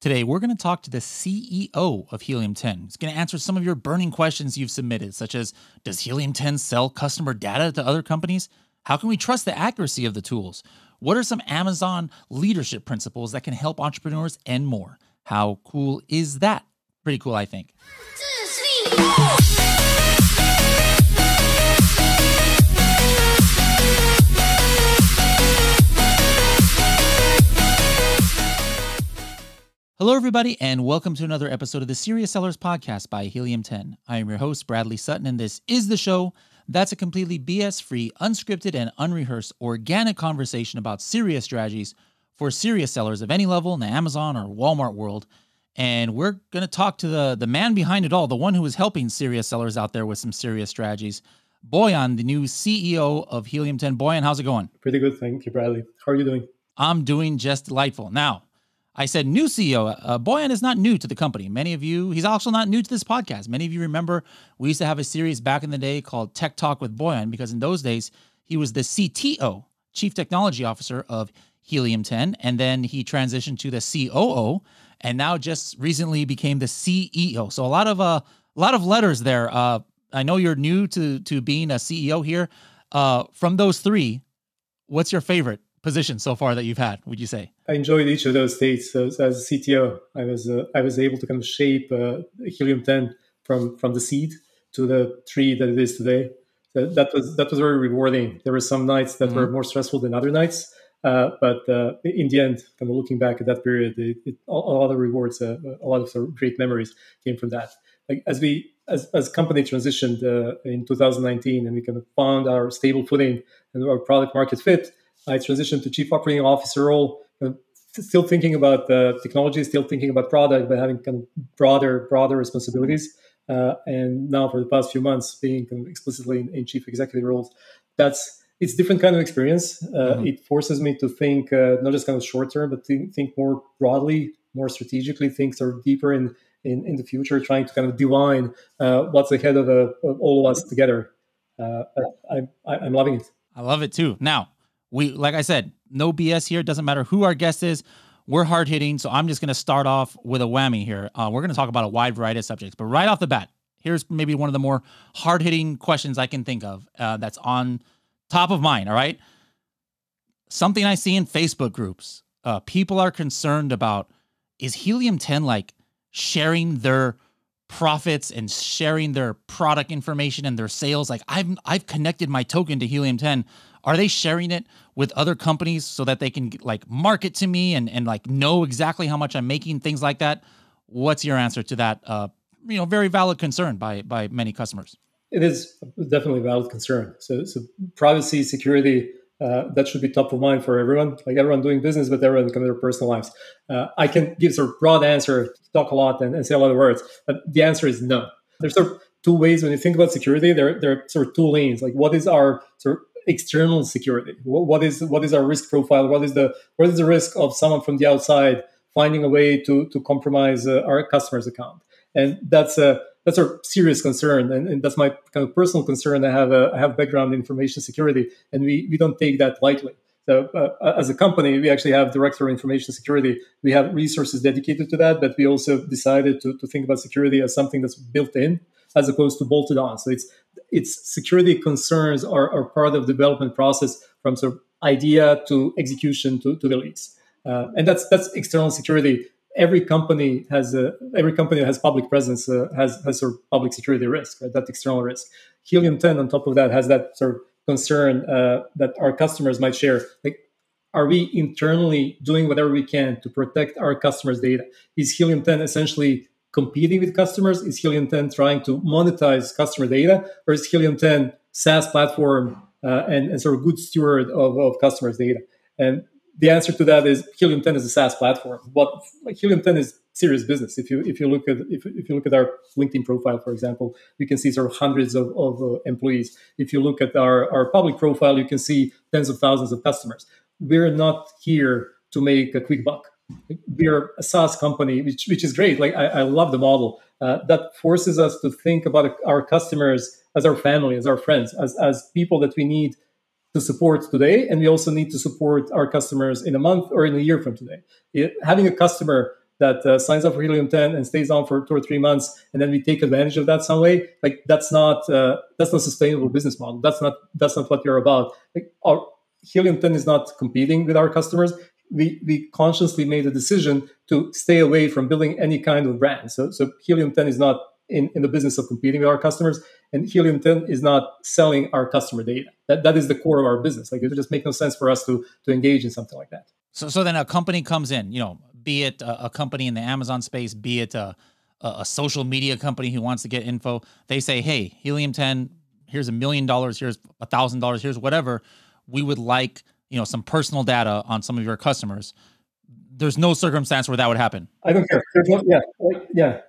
Today, we're going to talk to the CEO of Helium 10. He's going to answer some of your burning questions you've submitted, such as Does Helium 10 sell customer data to other companies? How can we trust the accuracy of the tools? What are some Amazon leadership principles that can help entrepreneurs and more? How cool is that? Pretty cool, I think. Hello, everybody, and welcome to another episode of the Serious Sellers Podcast by Helium 10. I am your host, Bradley Sutton, and this is the show that's a completely BS free, unscripted, and unrehearsed organic conversation about serious strategies for serious sellers of any level in the Amazon or Walmart world. And we're going to talk to the, the man behind it all, the one who is helping serious sellers out there with some serious strategies. Boyan, the new CEO of Helium 10. Boyan, how's it going? Pretty good. Thank you, Bradley. How are you doing? I'm doing just delightful. Now, I said new CEO. Uh, Boyan is not new to the company. Many of you, he's also not new to this podcast. Many of you remember we used to have a series back in the day called Tech Talk with Boyan because in those days he was the CTO, Chief Technology Officer of Helium 10, and then he transitioned to the COO, and now just recently became the CEO. So a lot of uh, a lot of letters there. Uh, I know you're new to to being a CEO here. Uh, from those three, what's your favorite? Position so far that you've had? Would you say? I enjoyed each of those states. So, as a CTO, I was uh, I was able to kind of shape uh, Helium 10 from from the seed to the tree that it is today. So that was that was very rewarding. There were some nights that mm-hmm. were more stressful than other nights, uh, but uh, in the end, kind of looking back at that period, it, it, a lot of rewards, uh, a lot of great memories came from that. Like as we as as company transitioned uh, in 2019, and we kind of found our stable footing and our product market fit I transitioned to chief operating officer role, still thinking about the technology, still thinking about product, but having kind of broader, broader responsibilities. Uh, and now for the past few months, being kind of explicitly in, in, chief executive roles, that's it's different kind of experience. Uh, mm-hmm. It forces me to think uh, not just kind of short term, but think, think more broadly, more strategically, think sort of deeper in, in, in the future, trying to kind of divine uh, what's ahead of, uh, of, all of us together. Uh, I, I'm loving it. I love it too. Now, we like I said, no BS here. It doesn't matter who our guest is. We're hard hitting, so I'm just going to start off with a whammy here. Uh, we're going to talk about a wide variety of subjects, but right off the bat, here's maybe one of the more hard hitting questions I can think of uh, that's on top of mind. All right, something I see in Facebook groups. Uh, people are concerned about is Helium 10 like sharing their profits and sharing their product information and their sales like I've I've connected my token to Helium 10 are they sharing it with other companies so that they can like market to me and and like know exactly how much I'm making things like that what's your answer to that uh you know very valid concern by by many customers it is definitely a valid concern so so privacy security uh, that should be top of mind for everyone, like everyone doing business, but everyone in their personal lives. Uh, I can give sort of broad answer, talk a lot, and, and, say a lot of words, but the answer is no. There's sort of two ways when you think about security. There, there are sort of two lanes. Like, what is our sort of external security? What, is what is our risk profile? What is the what is the risk of someone from the outside finding a way to to compromise uh, our customer's account? And that's a that's a serious concern, and, and that's my kind of personal concern. I have a I have background in information security, and we we don't take that lightly. So, uh, as a company, we actually have director of information security. We have resources dedicated to that, but we also decided to, to think about security as something that's built in as opposed to bolted on. So it's its security concerns are, are part of the development process from sort of idea to execution to, to release. Uh, and that's that's external security. Every company has a, every company that has public presence uh, has has sort of public security risk, right? That external risk. Helium 10 on top of that has that sort of concern uh, that our customers might share. Like, are we internally doing whatever we can to protect our customers' data? Is Helium 10 essentially competing with customers? Is Helium 10 trying to monetize customer data, or is Helium 10 SaaS platform uh, and, and, sort of good steward of, of customers' data? And the answer to that is Helium 10 is a SaaS platform. Like Helium 10 is serious business. If you if you look at if, if you look at our LinkedIn profile, for example, you can see sort of hundreds of, of uh, employees. If you look at our, our public profile, you can see tens of thousands of customers. We're not here to make a quick buck we're a SaaS company, which which is great. Like I, I love the model uh, that forces us to think about our customers as our family, as our friends, as as people that we need to support today, and we also need to support our customers in a month or in a year from today. It, having a customer that uh, signs up for Helium 10 and stays on for two or three months, and then we take advantage of that some way. Like that's not uh, that's not sustainable business model. That's not that's not what you're about. Like our Helium 10 is not competing with our customers. We, we consciously made a decision to stay away from building any kind of brand. So, so Helium 10 is not in, in the business of competing with our customers. And Helium 10 is not selling our customer data. That, that is the core of our business. Like it just makes no sense for us to, to engage in something like that. So, so then a company comes in, you know, be it a, a company in the Amazon space, be it a, a, social media company who wants to get info. They say, hey, Helium 10, here's a million dollars, here's a thousand dollars, here's whatever. We would like, you know, some personal data on some of your customers. There's no circumstance where that would happen. I don't care. There's no, yeah, like, yeah.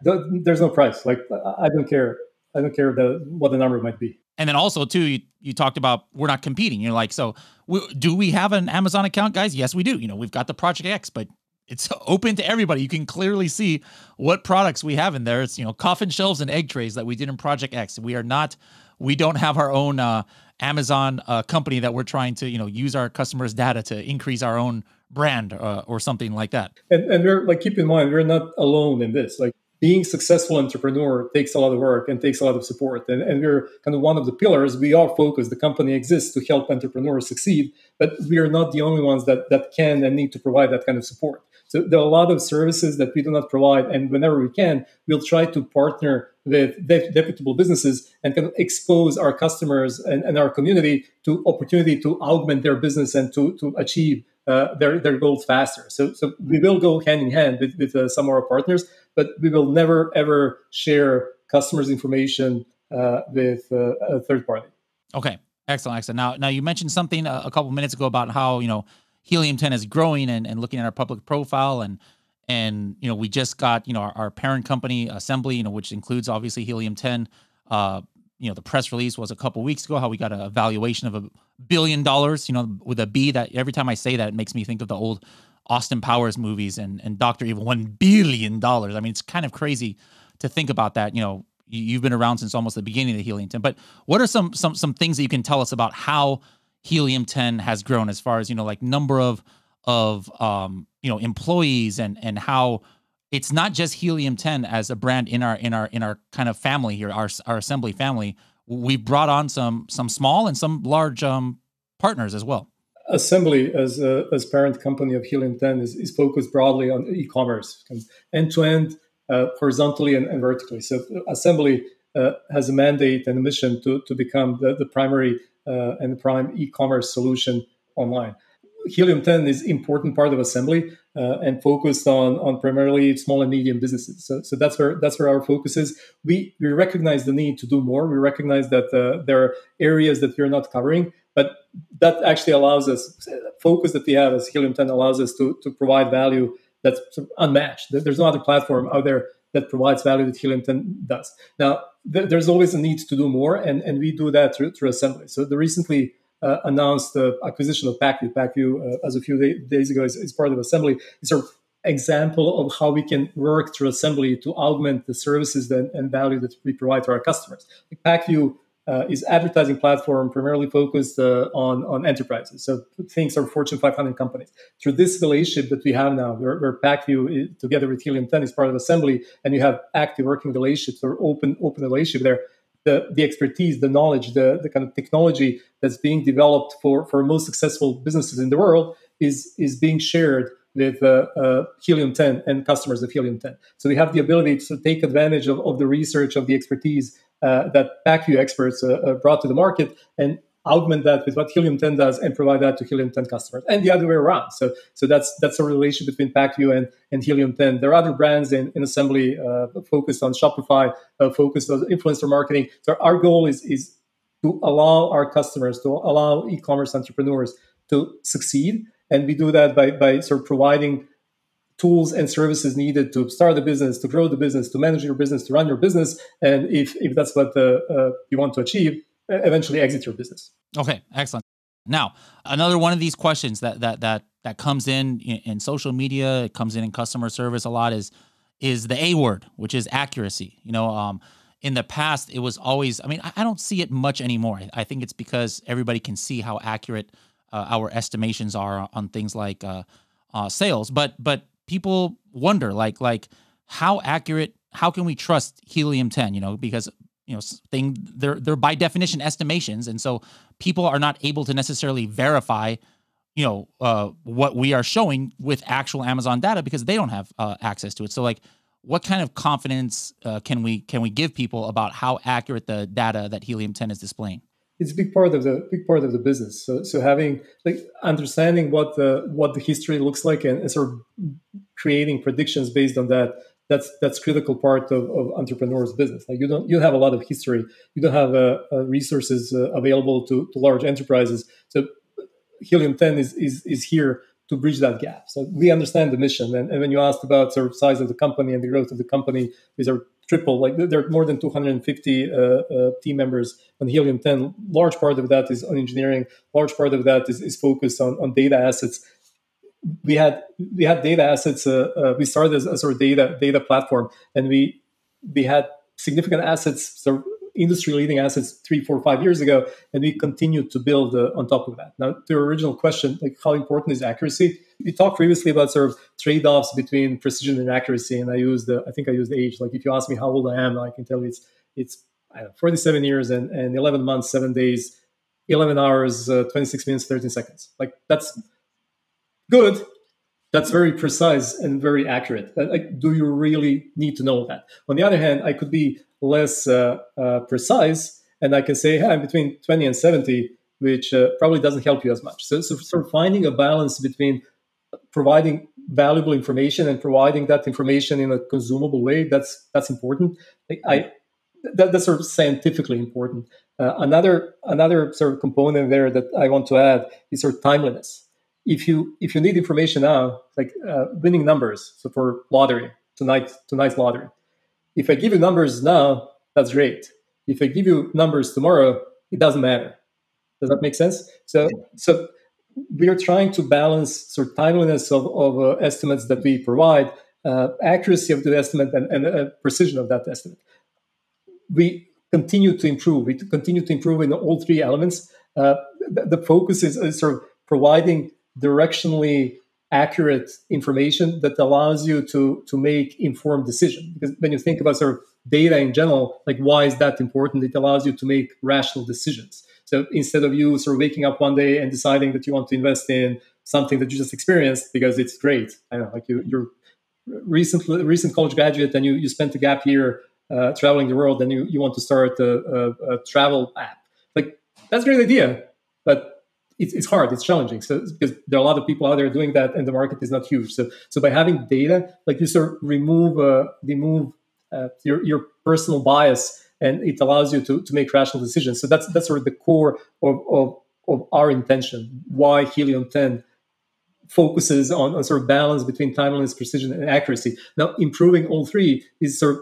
There's no price. Like I don't care. I don't care the, what the number might be. And then also too, you, you talked about we're not competing. You're like, so we, do we have an Amazon account, guys? Yes, we do. You know, we've got the Project X, but it's open to everybody. You can clearly see what products we have in there. It's you know coffin shelves and egg trays that we did in Project X. We are not, we don't have our own uh, Amazon a company that we're trying to you know use our customers' data to increase our own brand uh, or something like that. And, and we're like keep in mind we're not alone in this. Like being successful entrepreneur takes a lot of work and takes a lot of support. And, and we're kind of one of the pillars. We are focused. The company exists to help entrepreneurs succeed, but we are not the only ones that that can and need to provide that kind of support. So there are a lot of services that we do not provide, and whenever we can, we'll try to partner with reputable businesses and kind of expose our customers and, and our community to opportunity to augment their business and to, to achieve uh, their, their goals faster. So, so we will go hand in hand with, with uh, some of our partners, but we will never ever share customers' information uh, with uh, a third party. Okay, excellent, excellent. Now, now you mentioned something a, a couple minutes ago about how you know Helium 10 is growing and, and looking at our public profile and and you know we just got you know our, our parent company assembly you know which includes obviously Helium 10 uh you know the press release was a couple weeks ago how we got a valuation of a billion dollars you know with a b that every time i say that it makes me think of the old austin powers movies and and dr evil one billion dollars. I mean it's kind of crazy to think about that you know you've been around since almost the beginning of helium 10 but what are some some some things that you can tell us about how helium 10 has grown as far as you know like number of of um you know employees and and how it's not just helium 10 as a brand in our in our in our kind of family here our our assembly family. We brought on some some small and some large um partners as well. Assembly as a, as parent company of helium 10 is, is focused broadly on e-commerce end to end uh, horizontally and, and, vertically. So assembly uh, has a mandate and a mission to, to become the, the primary uh, and prime e-commerce solution online. Helium 10 is important part of assembly uh, and focused on, on primarily small and medium businesses. So, so that's where that's where our focus is. We we recognize the need to do more. We recognize that uh, there are areas that we're not covering, but that actually allows us focus that we have as Helium 10 allows us to to provide value that's unmatched. There's no other platform out there that provides value that Helium 10 does. Now, th- there's always a need to do more, and, and we do that through, through assembly. So the recently uh, announced uh, acquisition of Pacvue, Pacvue, uh, as a few day- days ago, is, is, part of assembly. It's an example of how we can work through assembly to augment the services that, and value that we provide to our customers. Like Pacvue uh, is advertising platform primarily focused uh, on on enterprises. So things are Fortune 500 companies. Through this relationship that we have now, where, where Pacvue together with Helium 10 is part of Assembly, and you have active working relationships or open open relationship there. The, the expertise, the knowledge, the, the kind of technology that's being developed for, for most successful businesses in the world is, is being shared with uh, uh, Helium 10 and customers of Helium 10. So we have the ability to take advantage of, of the research, of the expertise uh, that Pacvue experts uh, uh, brought to the market and augment that with what Helium 10 does and provide that to Helium 10 customers and the other way around. So, so that's that's a relation between Pacvue and, and Helium 10. There are other brands in, in assembly uh, focused on Shopify, focused on influencer marketing. So our goal is, is to allow our customers, to allow e-commerce entrepreneurs to succeed. And we do that by, by sort of providing tools and services needed to start a business, to grow the business, to manage your business, to run your business, and if if that's what uh, uh, you want to achieve, eventually exit your business. Okay, excellent. Now, another one of these questions that that that that comes in in social media, it comes in in customer service a lot is is the A word, which is accuracy. You know, um, in the past it was always. I mean, I, I don't see it much anymore. I think it's because everybody can see how accurate uh, our estimations are on things like uh, uh, sales. But but people wonder like like how accurate how can we trust helium 10 you know because you know thing they're they're by definition estimations. And so people are not able to necessarily verify you know uh, what we are showing with actual amazon data because they don't have uh, access to it. So like what kind of confidence uh, can we can we give people about how accurate the data that helium 10 is displaying it's a big part of the big part of the business. So, so having like understanding what the what the history looks like and, and sort of creating predictions based on that that's that's critical part of, of entrepreneurs business. Like you don't you have a lot of history. You don't have uh, uh, resources uh, available to, to large enterprises. So helium 10 is, is is here to bridge that gap. So we understand the mission. And, and when you asked about sort of size of the company and the growth of the company these are triple like there are more than 250 uh, uh, team members on helium 10 large part of that is on engineering large part of that is, is focused on, on data assets we had we had data assets. Uh, uh, we started as a sort of data data platform, and we we had significant assets, so industry leading assets, three, four, five years ago, and we continue to build uh, on top of that. Now, to your original question, like how important is accuracy? We talked previously about sort of trade offs between precision and accuracy, and I used the I think I used age. Like if you ask me how old I am, I can tell you it's it's know, 47 years and, and 11 months, seven days, 11 hours, uh, 26 minutes, 13 seconds. Like that's good. That's very precise and very accurate. Like, do you really need to know that? On the other hand, I could be less uh, uh, precise, and I can say, hey, I'm between 20 and 70, which uh, probably doesn't help you as much. So, so, sort of finding a balance between providing valuable information and providing that information in a consumable way that's that's important. I that, that's sort of scientifically important. Uh, another another sort of component there that I want to add is sort of timeliness if you if you need information now, like uh, winning numbers, so for lottery tonight tonight's lottery, if I give you numbers now, that's great. If I give you numbers tomorrow, it doesn't matter. Does that make sense? So so we are trying to balance sort of timeliness of, of uh, estimates that we provide, uh, accuracy of the estimate, and, and uh, precision of that estimate. We continue to improve. We continue to improve in all three elements. Uh, the, the, focus is, is sort of providing directionally accurate information that allows you to to make informed decision. Because when you think about sort of data in general like why is that important? It allows you to make rational decisions. So instead of you sort of waking up one day and deciding that you want to invest in something that you just experienced because it's great i don't know like you, you're recent recent college graduate and you you spent a gap year uh, traveling the world and you, you want to start a, a, a travel app. Like that's a great idea it's, it's hard it's challenging. So because there are a lot of people out there doing that and the market is not huge. So so by having data like you sort of remove uh, remove uh, your, your personal bias and it allows you to, to make rational decisions. So that's that's sort of the core of, of, of our intention why helium 10 focuses on, on sort of balance between timeliness precision and accuracy. Now improving all three is sort of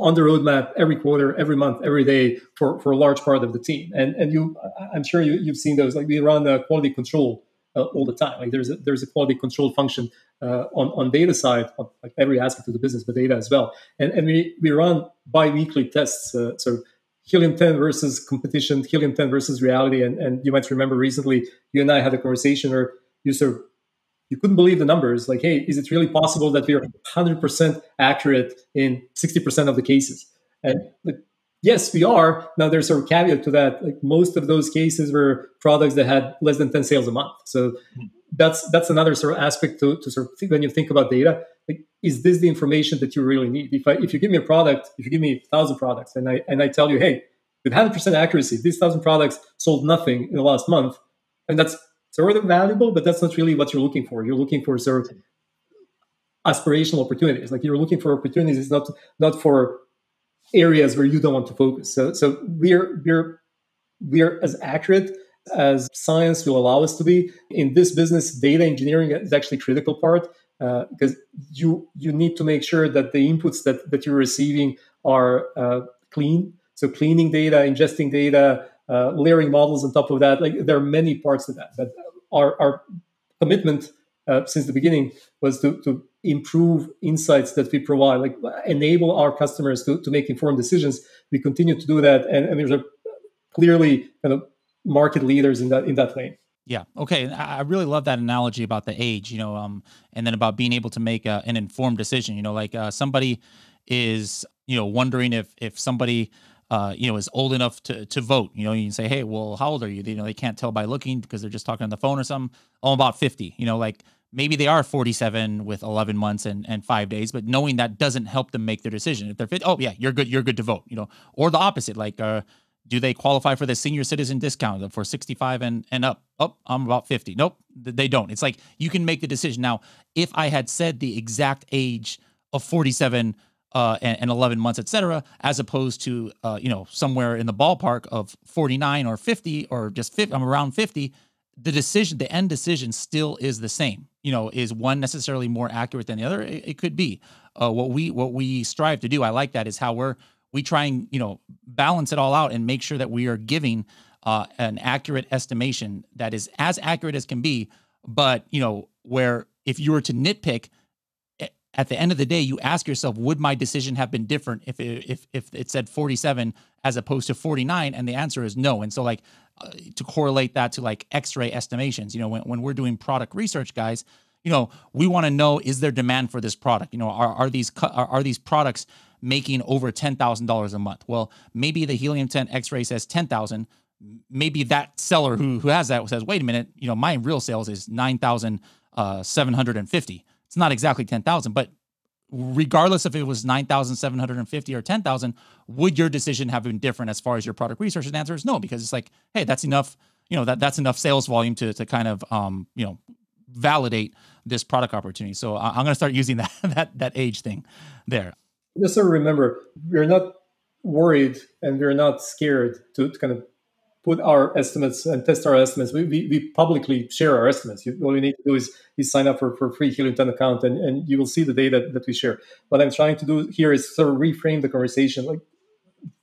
on the roadmap every quarter, every month, every day for, for a large part of the team. And and you, I'm sure you, you've seen those. Like we run quality control uh, all the time. Like there's a, there's a quality control function uh, on on data side, like every aspect of the business, but data as well. And and we we run biweekly tests. Uh, so helium 10 versus competition, helium 10 versus reality. And and you might remember recently you and I had a conversation where you sort of you couldn't believe the numbers. Like, hey, is it really possible that we're 100% accurate in 60% of the cases? And like, yes, we are. Now, there's a caveat to that. Like, most of those cases were products that had less than 10 sales a month. So hmm. that's that's another sort of aspect to, to sort of think when you think about data. Like, is this the information that you really need? If I, if you give me a product, if you give me a thousand products, and I and I tell you, hey, with 100% accuracy, these thousand products sold nothing in the last month, and that's sort of valuable, but that's not really what you're looking for. You're looking for sort of aspirational opportunities. Like you're looking for opportunities, not not for areas where you don't want to focus. So so we're we're we're as accurate as science will allow us to be in this business. Data engineering is actually critical part uh, because you you need to make sure that the inputs that that you're receiving are uh, clean. So cleaning data, ingesting data, uh, layering models on top of that. Like there are many parts to that. But our, our commitment uh, since the beginning was to, to improve insights that we provide, like enable our customers to, to make informed decisions. We continue to do that, and, and there's a clearly kind of market leaders in that in that lane. Yeah. Okay. I really love that analogy about the age, you know, um, and then about being able to make a, an informed decision. You know, like uh, somebody is, you know, wondering if if somebody, uh, you know, is old enough to to vote. You know, you can say, hey, well, how old are you? You know, they can't tell by looking because they're just talking on the phone or something. Oh, I'm about fifty. You know, like maybe they are 47 with 11 months and, and five days, but knowing that doesn't help them make their decision. If they're fit, oh yeah, you're good, you're good to vote. You know, or the opposite, like uh, do they qualify for the senior citizen discount for 65 and, and up? Oh, I'm about 50. Nope, they don't. It's like you can make the decision. Now, if I had said the exact age of 47 uh, and, and 11 months, et cetera, as opposed to, uh, you know, somewhere in the ballpark of 49 or 50 or just 50, I'm around 50, the decision, the end decision still is the same. You know, is one necessarily more accurate than the other? It, it could be. Uh, what we what we strive to do, I like that, is how we're we try and you know balance it all out and make sure that we are giving uh, an accurate estimation that is as accurate as can be but you know where if you were to nitpick at the end of the day you ask yourself would my decision have been different if it, if if it said 47 as opposed to 49 and the answer is no and so like uh, to correlate that to like x-ray estimations you know when, when we're doing product research guys you know we want to know is there demand for this product you know are, are these are, are these products making over $10,000 a month. Well, maybe the helium 10 X-ray says 10,000. Maybe that seller who who has that says, "Wait a minute, you know, my real sales is 9,750." It's not exactly 10,000, but regardless if it was 9,750 or 10,000, would your decision have been different as far as your product research? And answer is no, because it's like, hey, that's enough, you know, that that's enough sales volume to to kind of um, you know, validate this product opportunity. So I'm going to start using that that that age thing there just of remember we're not worried and we're not scared to, to, kind of put our estimates and test our estimates. We, we, we publicly share our estimates. You, all you need to do is, is sign up for, for a free Helium 10 account and, and you will see the data that we share. What I'm trying to do here is sort of reframe the conversation, like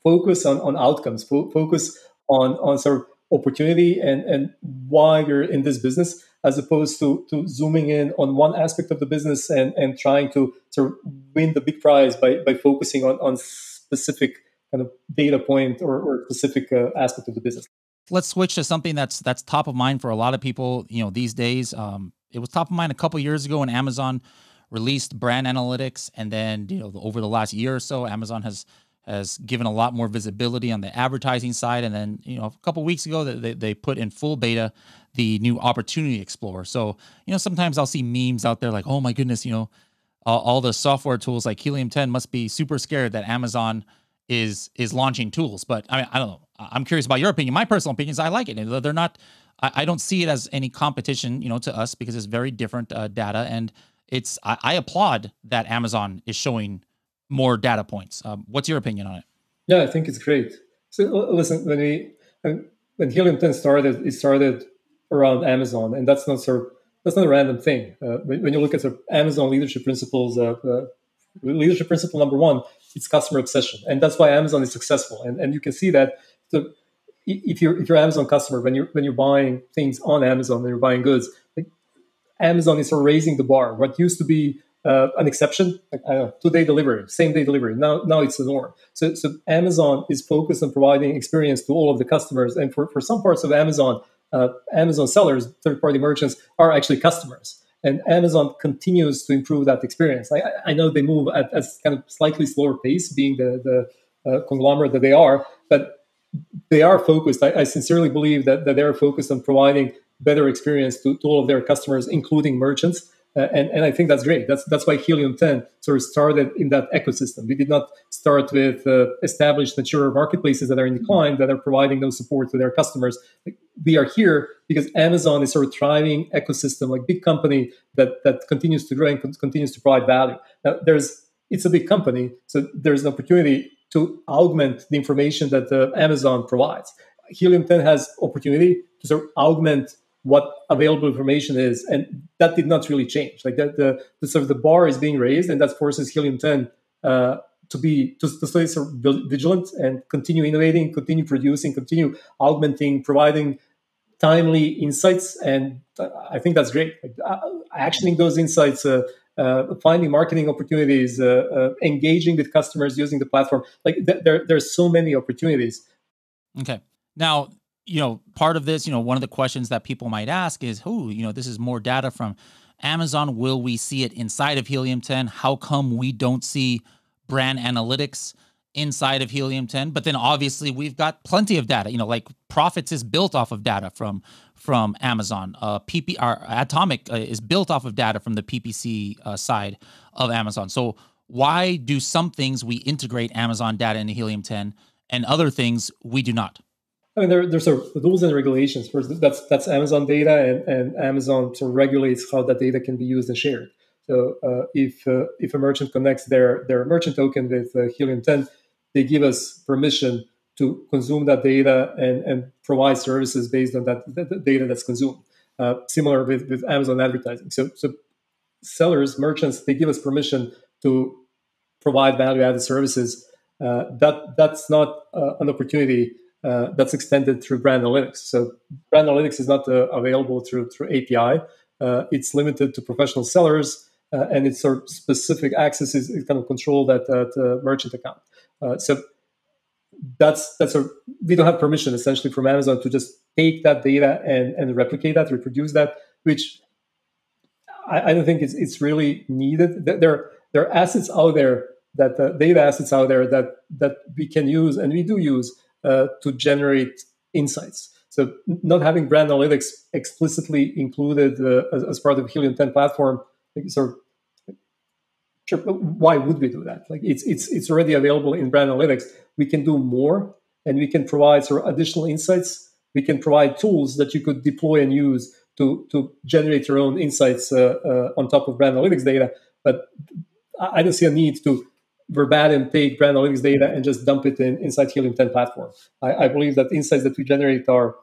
focus on, on outcomes, fo- focus on, on sort of opportunity and, and why we're in this business as opposed to, to zooming in on one aspect of the business and, and trying to of win the big prize by, by focusing on, on specific kind of data point or, or specific uh, aspect of the business. Let's switch to something that's that's top of mind for a lot of people. You know, these days, um, it was top of mind a couple years ago when Amazon released brand analytics, and then you know over the last year or so, Amazon has has given a lot more visibility on the advertising side. And then, you know, a couple weeks ago, they, they put in full beta the new Opportunity Explorer. So, you know, sometimes I'll see memes out there like, oh my goodness, you know, all, all the software tools like Helium 10 must be super scared that Amazon is is launching tools. But I mean, I don't know. I'm curious about your opinion. My personal opinion is I like it. They're not. I, I don't see it as any competition, you know, to us because it's very different uh, data, and it's. I, I applaud that Amazon is showing more data points. Um, what's your opinion on it? Yeah, I think it's great. So listen, when we when Helium 10 started, it started around Amazon, and that's not sort of that's not a random thing. Uh, when, when, you look at of Amazon leadership principles, uh, uh, leadership principle number one, it's customer obsession, and that's why Amazon is successful. And and you can see that. So if you're if you're Amazon customer, when you're when you're buying things on Amazon, and you're buying goods, like Amazon is raising the bar. What used to be uh, an exception, like, know, two day delivery, same day delivery. Now, now it's the norm. So, so Amazon is focused on providing experience to all of the customers. And for, for some parts of Amazon, uh, Amazon sellers, third party merchants are actually customers. And Amazon continues to improve that experience. I, I know they move at a kind of slightly slower pace, being the, the uh, conglomerate that they are, but they are focused. I, I sincerely believe that, that they are focused on providing better experience to, to all of their customers, including merchants. Uh, and, and I think that's great. That's that's why Helium 10 sort of started in that ecosystem. We did not start with uh, established mature marketplaces that are in decline that are providing no support to their customers. We are here because Amazon is sort of thriving ecosystem, like big company that that continues to grow and continues to provide value. Now, there's it's a big company, so there's an opportunity to augment the information that uh, Amazon provides. Helium 10 has opportunity to sort of augment what available information is, and that did not really change. Like that, the, the sort of the bar is being raised, and that forces Helium 10 uh, to be to, to stay sort vigilant and continue innovating, continue producing, continue augmenting, providing timely insights, and I think that's great. Like, uh, actioning those insights. Uh, uh, finding marketing opportunities, uh, uh, engaging with customers using the platform. Like th- there, there's so many opportunities. Okay. Now, you know, part of this, you know, one of the questions that people might ask is, "Oh, you know, this is more data from Amazon. Will we see it inside of Helium 10? How come we don't see brand analytics inside of Helium 10?" But then obviously we've got plenty of data. You know, like Profits is built off of data from from Amazon. Uh, PP, Adtomic uh, is built off of data from the PPC uh, side of Amazon. So why do some things we integrate Amazon data into Helium 10 and other things we do not? I mean, there, there's a rules and regulations. First, that's that's Amazon data, and, and Amazon sort of regulates how that data can be used and shared. So uh, if uh, if a merchant connects their their merchant token with uh, Helium 10, they give us permission to consume that data and, and provide services based on that, that data that's consumed. Uh, similar with, with Amazon advertising. So, so sellers, merchants, they give us permission to provide value-added services. Uh, that that's not uh, an opportunity uh, that's extended through brand analytics. So, brand analytics is not uh, available through through API. Uh, it's limited to professional sellers, and its sort of specific access is, is kind of controlled at that merchant account. so that's that's a we don't have permission essentially from Amazon to just take that data and and replicate that, reproduce that, which I, I don't think it's it's really needed. There there are assets out there that uh, data assets out there that that we can use and we do use uh, to generate insights. So not having brand analytics explicitly included uh, as, as, part of Helium 10 platform, sort of Sure, why would we do that? Like it's it's it's already available in brand analytics. We can do more, and we can provide sort of additional insights. We can provide tools that you could deploy and use to to generate your own insights uh, uh, on top of brand analytics data. But I don't see a need to verbatim take brand analytics data and just dump it in inside Helium 10 platform. I, I believe that insights that we generate are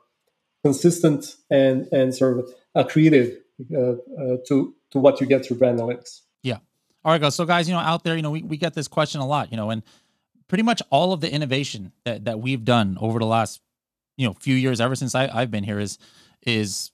consistent and and sort of accretive uh, uh, to to what you get through brand analytics. Yeah. All right, guys. So, guys, you know, out there, you know, we, we get this question a lot, you know, and pretty much all of the innovation that, that we've done over the last, you know, few years, ever since I, I've been here, is is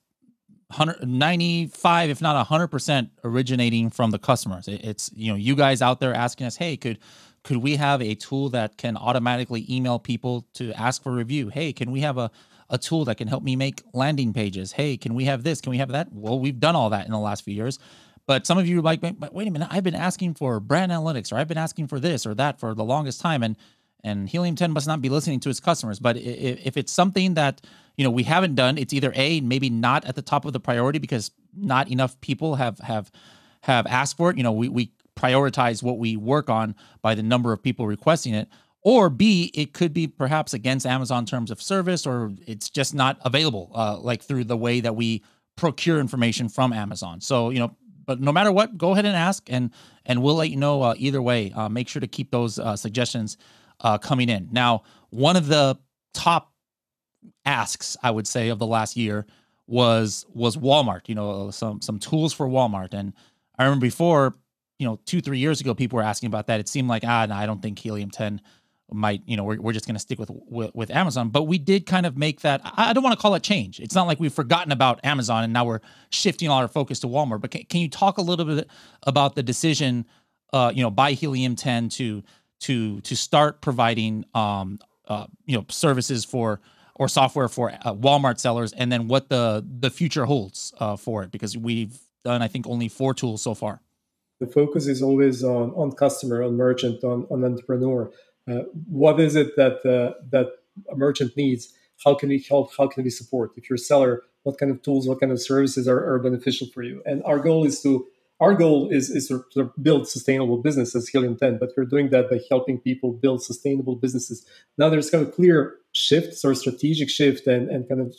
195, if not 100%, originating from the customers. It's you know, you guys out there asking us, hey, could could we have a tool that can automatically email people to ask for review? Hey, can we have a a tool that can help me make landing pages? Hey, can we have this? Can we have that? Well, we've done all that in the last few years. But some of you are like, wait a minute, I've been asking for brand analytics, or I've been asking for this or that for the longest time, and and Helium 10 must not be listening to its customers. But if, it's something that you know we haven't done, it's either a maybe not at the top of the priority because not enough people have have have asked for it. You know, we we prioritize what we work on by the number of people requesting it. Or B, it could be perhaps against Amazon terms of service, or it's just not available, uh, like through the way that we procure information from Amazon. So, you know, but no matter what, go ahead and ask, and and we'll let you know uh, either way. Uh, make sure to keep those uh, suggestions uh, coming in. Now, one of the top asks I would say of the last year was was Walmart. You know, some some tools for Walmart, and I remember before, you know, two three years ago, people were asking about that. It seemed like ah, no, I don't think Helium 10 might you know we're, we're just going to stick with, with, with amazon but we did kind of make that i don't want to call it change it's not like we've forgotten about amazon and now we're shifting all our focus to walmart but can, can you talk a little bit about the decision uh, you know by helium 10 to to to start providing um uh, you know services for or software for uh, walmart sellers and then what the the future holds uh, for it because we've done i think only four tools so far the focus is always on on customer on merchant on, on entrepreneur uh, what is it that uh, that a merchant needs? How can we help? How can we support? If you're a seller, what kind of tools, what kind of services are, are beneficial for you? And our goal is to our goal is, is to build sustainable businesses, Helium 10, but we're doing that by helping people build sustainable businesses. Now there's kind of clear shifts or strategic shift and, and kind of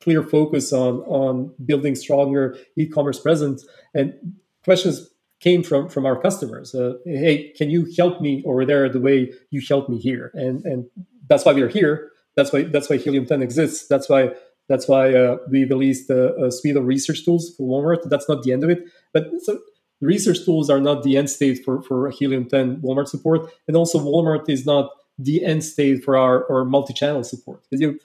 clear focus on, on building stronger e-commerce presence. And questions came from from our customers. Uh, hey, can you help me over there the way you helped me here? And and that's why we are here. That's why that's why Helium 10 exists. That's why that's why uh, we released a, a, suite of research tools for Walmart. That's not the end of it, but so research tools are not the end state for for Helium 10 Walmart support, and also Walmart is not the end state for our, our multi-channel support. You,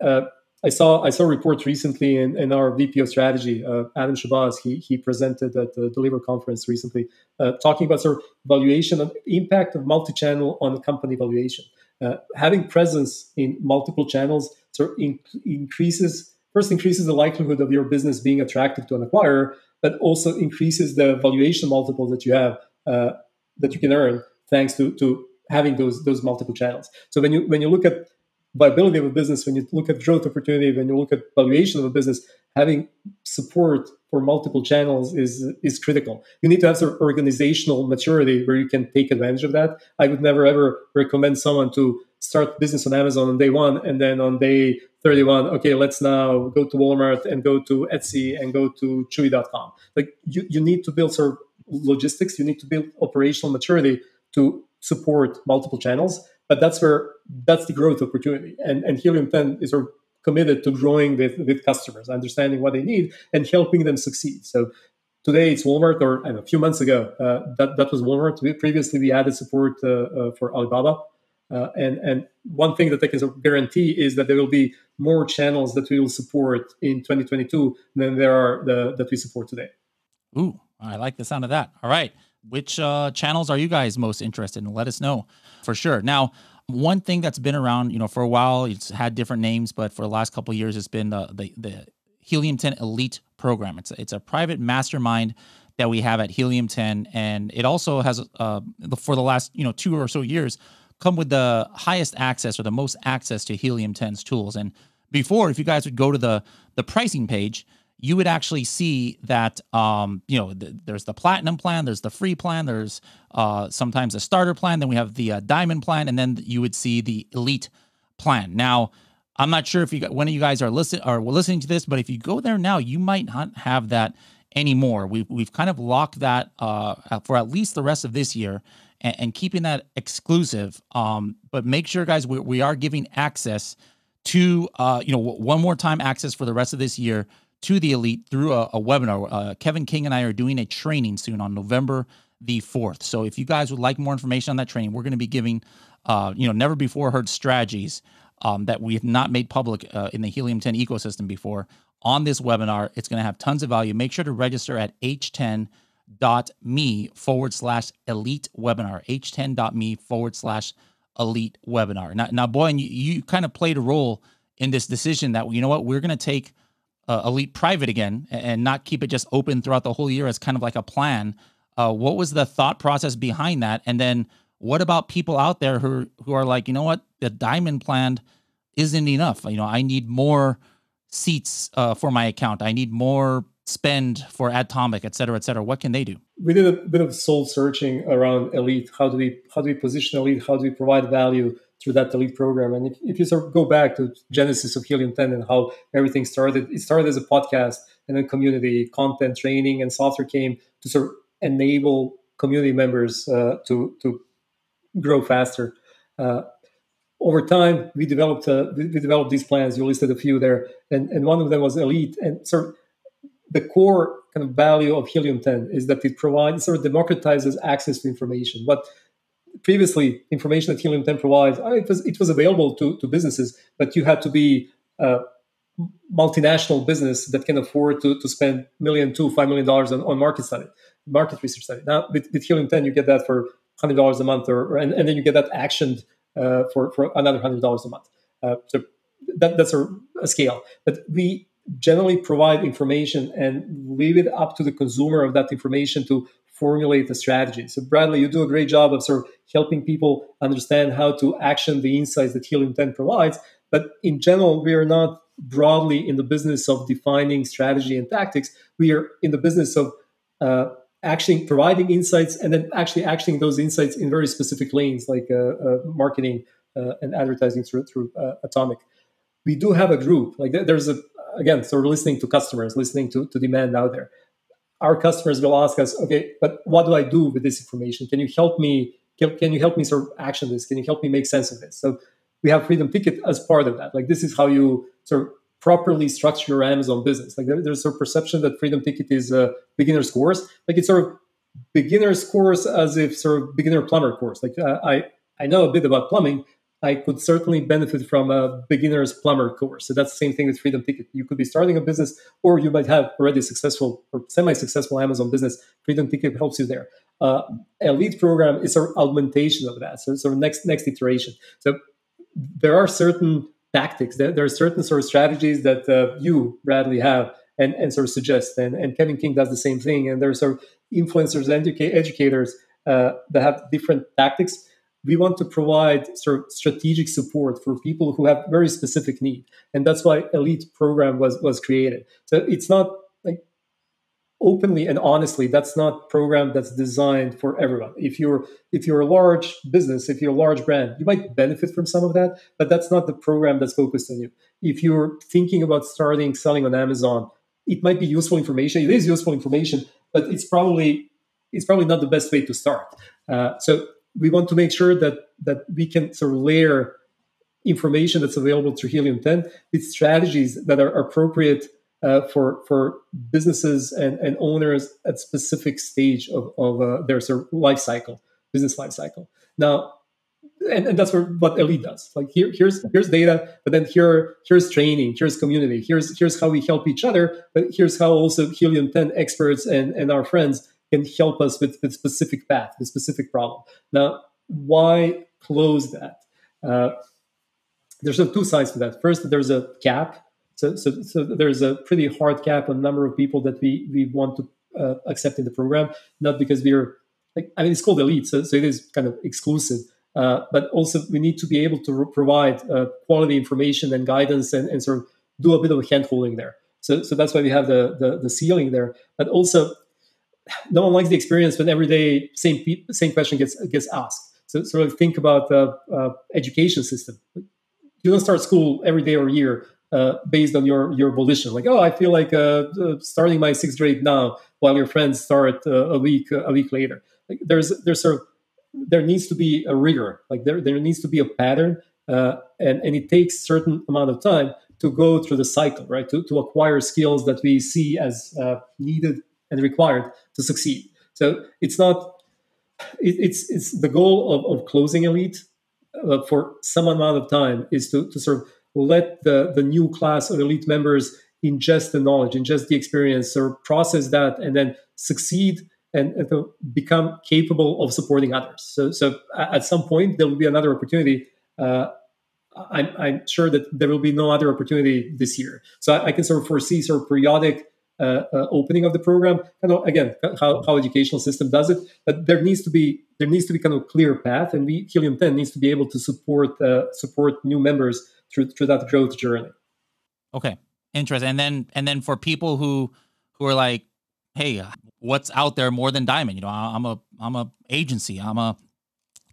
uh, I saw I saw a report recently in, in our VPO strategy, uh, Adam Shabazz. He he presented at the Deliver conference recently, uh, talking about sort of valuation of impact of multi-channel on company valuation. Uh, having presence in multiple channels sort of in- increases first increases the likelihood of your business being attractive to an acquirer, but also increases the valuation multiple that you have uh, that you can earn thanks to, to having those those multiple channels. So when you when you look at viability of a business, when you look at growth opportunity, when you look at valuation of a business, having support for multiple channels is is critical. You need to have sort of organizational maturity where you can take advantage of that. I would never ever recommend someone to start business on Amazon on day one and then on day 31, okay, let's now go to Walmart and go to Etsy and go to Chewy.com. Like you, you need to build sort of logistics, you need to build operational maturity to support multiple channels. But that's where that's the growth opportunity. And and Helium 10 is sort of committed to growing with, with customers, understanding what they need and helping them succeed. So today it's Walmart, or a few months ago, uh, that, that was Walmart. Previously, we added support uh, uh, for Alibaba. Uh, and, and one thing that I can guarantee is that there will be more channels that we will support in 2022 than there are the, that we support today. Ooh, I like the sound of that. All right. Which uh, channels are you guys most interested in? Let us know for sure. Now, one thing that's been around, you know, for a while, it's had different names, but for the last couple years, it's been the, the, the Helium 10 Elite program. It's it's a private mastermind that we have at Helium 10, and it also has, uh, for the last you know two or so years, come with the highest access or the most access to Helium 10's tools. And before, if you guys would go to the the pricing page, you would actually see that um, you know th- there's the platinum plan, there's the free plan, there's uh, sometimes a starter plan, then we have the uh, diamond plan, and then you would see the elite plan. Now, I'm not sure if you when you guys are listening or listening to this, but if you go there now, you might not have that anymore. We've we've kind of locked that uh, for at least the rest of this year. And, and keeping that exclusive, um, but make sure, guys, we, we are giving access to, uh, you know, one more time access for the rest of this year to the elite through a, a webinar. Uh, Kevin King and I are doing a training soon on November the 4th. So if you guys would like more information on that training, we're going to be giving, uh, you know, never before heard strategies um, that we have not made public uh, in the Helium 10 ecosystem before on this webinar. It's going to have tons of value. Make sure to register at h10.me forward slash elite webinar, h10.me forward slash elite webinar. Now, now Boyan, you, you kind of played a role in this decision that, you know what, we're going to take – uh, Elite Private again and not keep it just open throughout the whole year as kind of like a plan. Uh, what was the thought process behind that? And then what about people out there who who are like, you know what, the Diamond plan isn't enough. You know, I need more seats uh, for my account. I need more spend for Adtomic, et cetera, et cetera. What can they do? We did a bit of soul searching around Elite. How do we how do we position Elite? How do we provide value? Through that elite program. And if, if you sort of go back to genesis of Helium 10 and how everything started, it started as a podcast and then community content training and software came to sort of enable community members uh, to to grow faster. Uh, over time, we developed uh, we developed these plans. You listed a few there, and and one of them was elite. And sort of the core kind of value of Helium 10 is that it provides sort of democratizes access to information. But previously information that Helium 10 provides, uh, it was it was available to, to businesses, but you had to be a multinational business that can afford to, to spend million to five million dollars on, on market study, market research study. Now with, with Helium 10, you get that for hundred dollars a month, or, or and, and, then you get that actioned uh, for for another hundred dollars a month. Uh, so that, that's a, a scale. But we generally provide information and leave it up to the consumer of that information to formulate a strategy. So, Bradley, you do a great job of sort of helping people understand how to action the insights that Helium 10 provides. But in general, we are not broadly in the business of defining strategy and tactics. We are in the business of uh, actually providing insights and then actually actioning those insights in very specific lanes like uh, uh, marketing uh, and advertising through, through uh, Adtomic. We do have a group, like there's a, again, so we're listening to customers, listening to, to demand out there our customers will ask us, okay, but what do I do with this information? Can you help me? Can, you help me sort of action this? Can you help me make sense of this? So we have Freedom Ticket as part of that. Like this is how you sort of properly structure your Amazon business. Like there, there's a perception that Freedom Ticket is a beginner's course. Like it's sort of beginner's course as if sort of beginner plumber course. Like uh, I I know a bit about plumbing, I could certainly benefit from a beginner's plumber course. So that's the same thing with Freedom Ticket. You could be starting a business, or you might have already successful or semi-successful Amazon business. Freedom Ticket helps you there. uh, elite program is an augmentation of that. So, so next next iteration. So there are certain tactics. There, there are certain sort of strategies that uh, you, Bradley, have and, and sort of suggest. And, and Kevin King does the same thing. And there are sort of influencers and educa- educators uh, that have different tactics. We want to provide sort of strategic support for people who have very specific need, and that's why Elite program was was created. So it's not like openly and honestly that's not program that's designed for everyone. If you're if you're a large business if you're a large brand you might benefit from some of that but that's not the program that's focused on you. If you're thinking about starting selling on amazon it might be useful information it is useful information but it's probably it's probably not the best way to start. Uh, so we want to make sure that that we can sort of layer information that's available through helium 10 with strategies that are appropriate uh, for for businesses and, and owners at specific stage of, of uh, their sort of life cycle, business life cycle. Now, and, and that's what Elite does. Like here, here's here's data, but then here here's training, here's community, here's here's how we help each other, but here's how also Helium 10 experts and, and our friends can help us with, with specific path, with specific problem. Now, why close that? Uh, there's two sides to that. First, there's a cap so, so, so there's a pretty hard cap on number of people that we we want to uh, accept in the program, not because we're like I mean it's called elite, so, so it is kind of exclusive. Uh, but also we need to be able to re- provide uh, quality information and guidance and, and sort of do a bit of a hand holding there. So, so that's why we have the, the, the ceiling there. But also, no one likes the experience when every day same same question gets gets asked. So sort of think about the uh, education system. You don't start school every day or year uh, based on your your volition. Like, oh, I feel like uh, uh, starting my sixth grade now, while your friends start uh, a week a week later. Like, there's there's sort of there needs to be a rigor. Like there there needs to be a pattern, uh, and and it takes certain amount of time to go through the cycle, right? To to acquire skills that we see as needed and required to succeed. So it's not. It, it's it's the goal of, of closing elite for some amount of time is to, to sort of let the, the new class of elite members ingest the knowledge, ingest the experience, or process that, and then succeed and, and become capable of supporting others. So, so at some point, there will be another opportunity. Uh, I'm, I'm, sure that there will be no other opportunity this year. So I, I can sort of foresee sort of periodic uh, uh, Uh, uh, opening of the program. Kind of again, how, how educational system does it, but there needs to be there needs to be kind of clear path, and we Helium 10 needs to be able to support uh, support new members through through that growth journey. Okay, interesting. And then and then for people who who are like, hey, uh, what's out there more than diamond? You know, I'm a I'm a agency. I'm a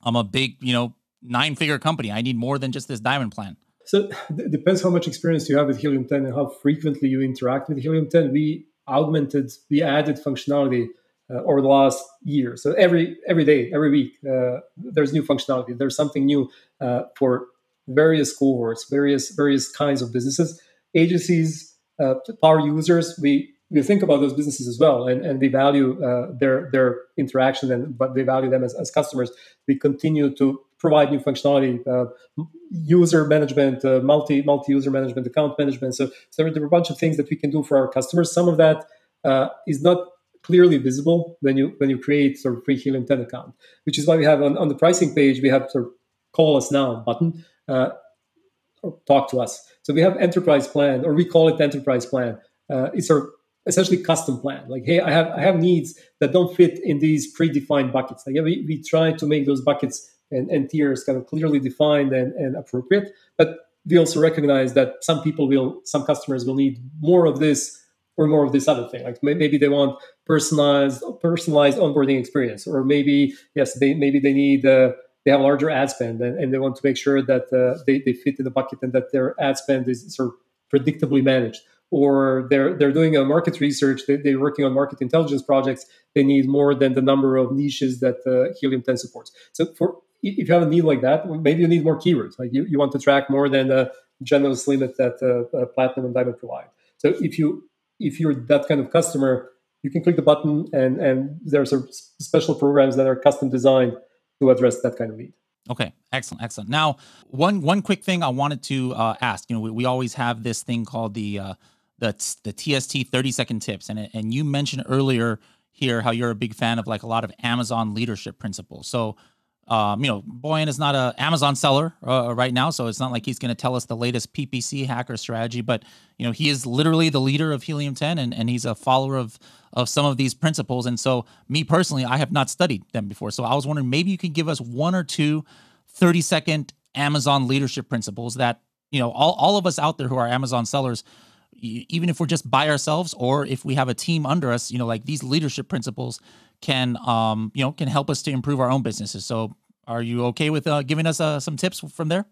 I'm a big you know nine figure company. I need more than just this diamond plan. So it depends how much experience you have with Helium 10 and how frequently you interact with Helium 10. We augmented, we added functionality uh, over the last year. So every every day, every week, uh, there's new functionality. There's something new uh, for various cohorts, various various kinds of businesses, agencies, uh, power users. We we think about those businesses as well, and, and we value uh, their their interaction, and but we value them as, as customers. We continue to provide new functionality, uh, user management, uh, multi multi user management, account management. So, so there are a bunch of things that we can do for our customers. Some of that uh, is not clearly visible when you when you create sort of free Helium 10 account, which is why we have on, on the pricing page we have sort of call us now button uh, talk to us. So we have enterprise plan, or we call it enterprise plan. Uh, it's our essentially custom plan. Like, hey, I have I have needs that don't fit in these predefined buckets. Like, yeah, we, we try to make those buckets and, and tiers kind of clearly defined and, and appropriate. But we also recognize that some people will, some customers will need more of this or more of this other thing. Like maybe they want personalized personalized onboarding experience, or maybe yes, they maybe they need. Uh, they have a larger ad spend and, and they want to make sure that uh, they, they fit in the bucket and that their ad spend is sort of predictably managed or they're they're doing a market research they, they're working on market intelligence projects they need more than the number of niches that uh, helium 10 supports so for if you have a need like that maybe you need more keywords like you, you want to track more than the generous limit that uh, uh, platinum and diamond provide so if you if you're that kind of customer you can click the button and and there's a special programs that are custom designed to address that kind of need. Okay, excellent, excellent. Now, one one quick thing I wanted to uh, ask. You know, we, we, always have this thing called the uh, the the TST thirty second tips, and and you mentioned earlier here how you're a big fan of like a lot of Amazon leadership principles. So, um, you know, Bojan is not a Amazon seller uh, right now, so it's not like he's going to tell us the latest PPC hacker strategy. But you know, he is literally the leader of Helium 10, and, and he's a follower of of some of these principles. And so, me personally, I have not studied them before. So I was wondering maybe you could give us one or two 30 second Amazon leadership principles that you know all all of us out there who are Amazon sellers even if we're just by ourselves or if we have a team under us, you know, like these leadership principles can, um, you know, can help us to improve our own businesses. So, are you okay with uh, giving us uh, some tips from there?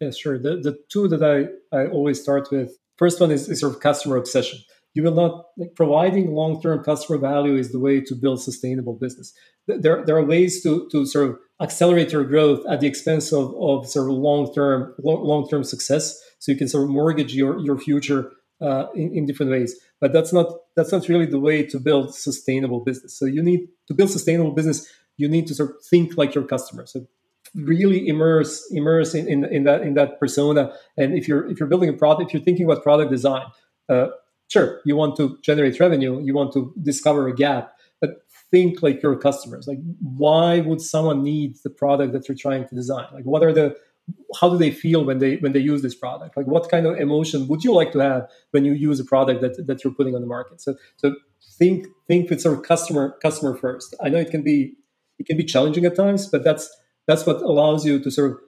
Yeah, sure. The the two that I I always start with. First one is, is sort of customer obsession. You will not like providing long term customer value is the way to build sustainable business. There there are ways to to sort of accelerate your growth at the expense of, of sort of long term long term success. So you can sort of mortgage your your future uh, in, in different ways. But that's not that's not really the way to build sustainable business. So you need to build sustainable business. You need to sort of think like your customer. So really immerse immerse in, in, in that in that persona. And if you're if you're building a product, if you're thinking about product design, uh, sure, you want to generate revenue, you want to discover a gap, but think like your customers. Like, why would someone need the product that you're trying to design? Like, what are the how do they feel when they when they use this product? Like what kind of emotion would you like to have when you use a product that, that you're putting on the market? So so think think with sort of customer customer first. I know it can be it can be challenging at times but that's that's what allows you to sort of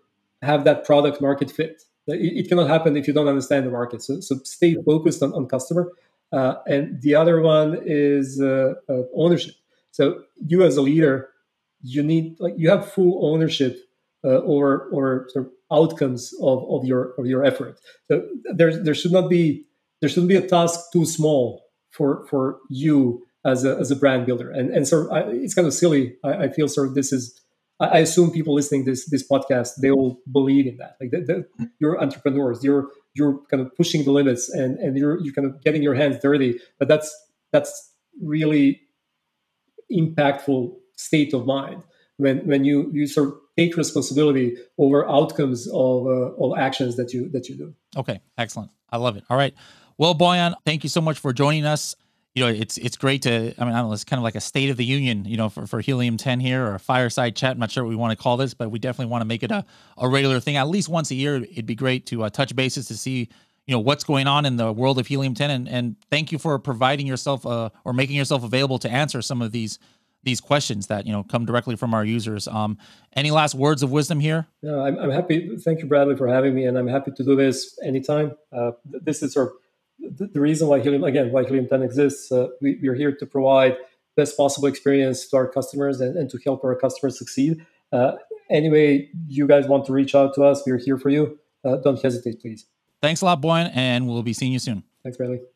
have that product market fit. It, it cannot happen if you don't understand the market. So, so stay focused on, on customer. Uh, and the other one is uh, uh, ownership. So you as a leader you need like you have full ownership uh, or or sort of outcomes of, of your of your effort. So there there should not be there shouldn't be a task too small for for you as a as a brand builder. And and so I, it's kind of silly. I, I, feel sort of this is. I, assume people listening this this podcast they all believe in that. Like the, the, you're entrepreneurs. You're you're kind of pushing the limits and and you're you're kind of getting your hands dirty. But that's that's really impactful state of mind when when you you sort of take responsibility over outcomes of, uh, of actions that you that you do. Okay, excellent. I love it. All right. Well, Bojan, thank you so much for joining us. You know, it's it's great to. I mean, I know. It's kind of like a state of the union, you know, for, for Helium 10 here or a fireside chat. I'm not sure what we want to call this, but we definitely want to make it a, a regular thing. At least once a year, it'd be great to uh, touch bases to see you know what's going on in the world of helium 10 and, and thank you for providing yourself uh, or making yourself available to answer some of these these questions that you know come directly from our users. Um, any last words of wisdom here? No, I'm, I'm happy. Thank you, Bradley, for having me, and I'm happy to do this anytime. Uh, this is sort of the, the, reason why Helium again why Helium 10 exists. Uh, we, we, are here to provide best possible experience to our customers and, and to help our customers succeed. Uh, anyway, you guys want to reach out to us, we're here for you. Uh, don't hesitate, please. Thanks a lot, Bojan, and we'll be seeing you soon. Thanks, Bradley.